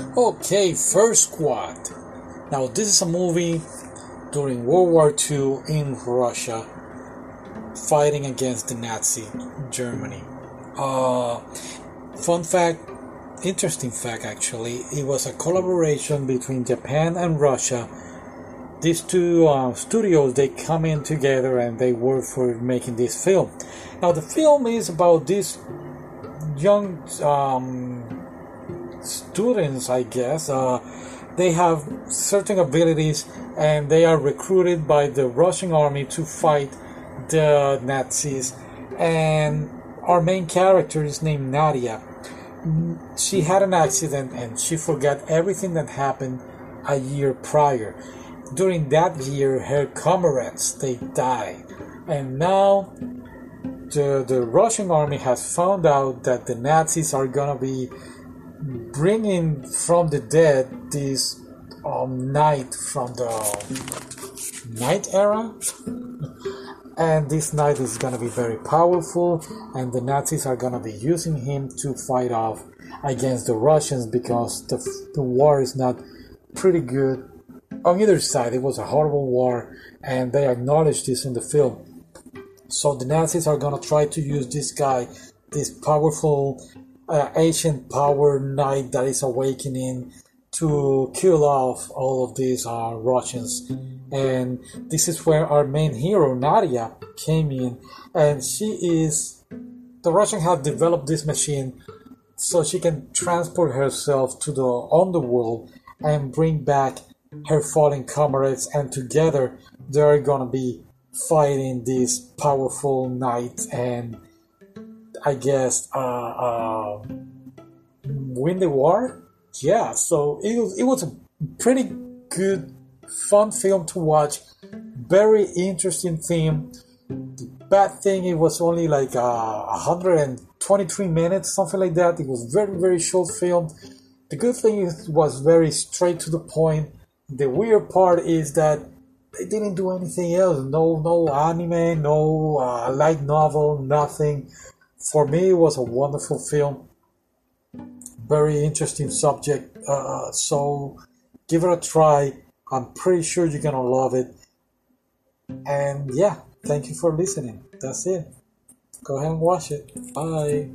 Okay, First Squad. Now, this is a movie during World War II in Russia, fighting against the Nazi Germany. Uh, fun fact, interesting fact actually, it was a collaboration between Japan and Russia. These two uh, studios they come in together and they work for making this film. Now, the film is about this young um, students, I guess, uh, they have certain abilities and they are recruited by the Russian army to fight the Nazis. And our main character is named Nadia. She had an accident and she forgot everything that happened a year prior. During that year, her comrades they died, and now the the Russian army has found out that the Nazis are gonna be bringing from the dead this um, knight from the knight era. And this knight is gonna be very powerful and the nazis are gonna be using him to fight off against the russians because the, the war is not pretty good. On either side it was a horrible war and they acknowledge this in the film. So the nazis are gonna try to use this guy this powerful uh, ancient power knight that is awakening to kill off all of these uh, Russians. And this is where our main hero, Nadia, came in. And she is. The Russians have developed this machine so she can transport herself to the underworld and bring back her fallen comrades. And together they're gonna be fighting this powerful knight and I guess, uh, uh, win the war. Yeah, so it was, it was a pretty good, fun film to watch. Very interesting theme. The bad thing, it was only like uh, 123 minutes, something like that. It was very, very short film. The good thing is, was very straight to the point. The weird part is that they didn't do anything else. No, no anime, no uh, light novel, nothing for me, it was a wonderful film. Very interesting subject. Uh, so give it a try. I'm pretty sure you're gonna love it. And yeah, thank you for listening. That's it. Go ahead and watch it. Bye.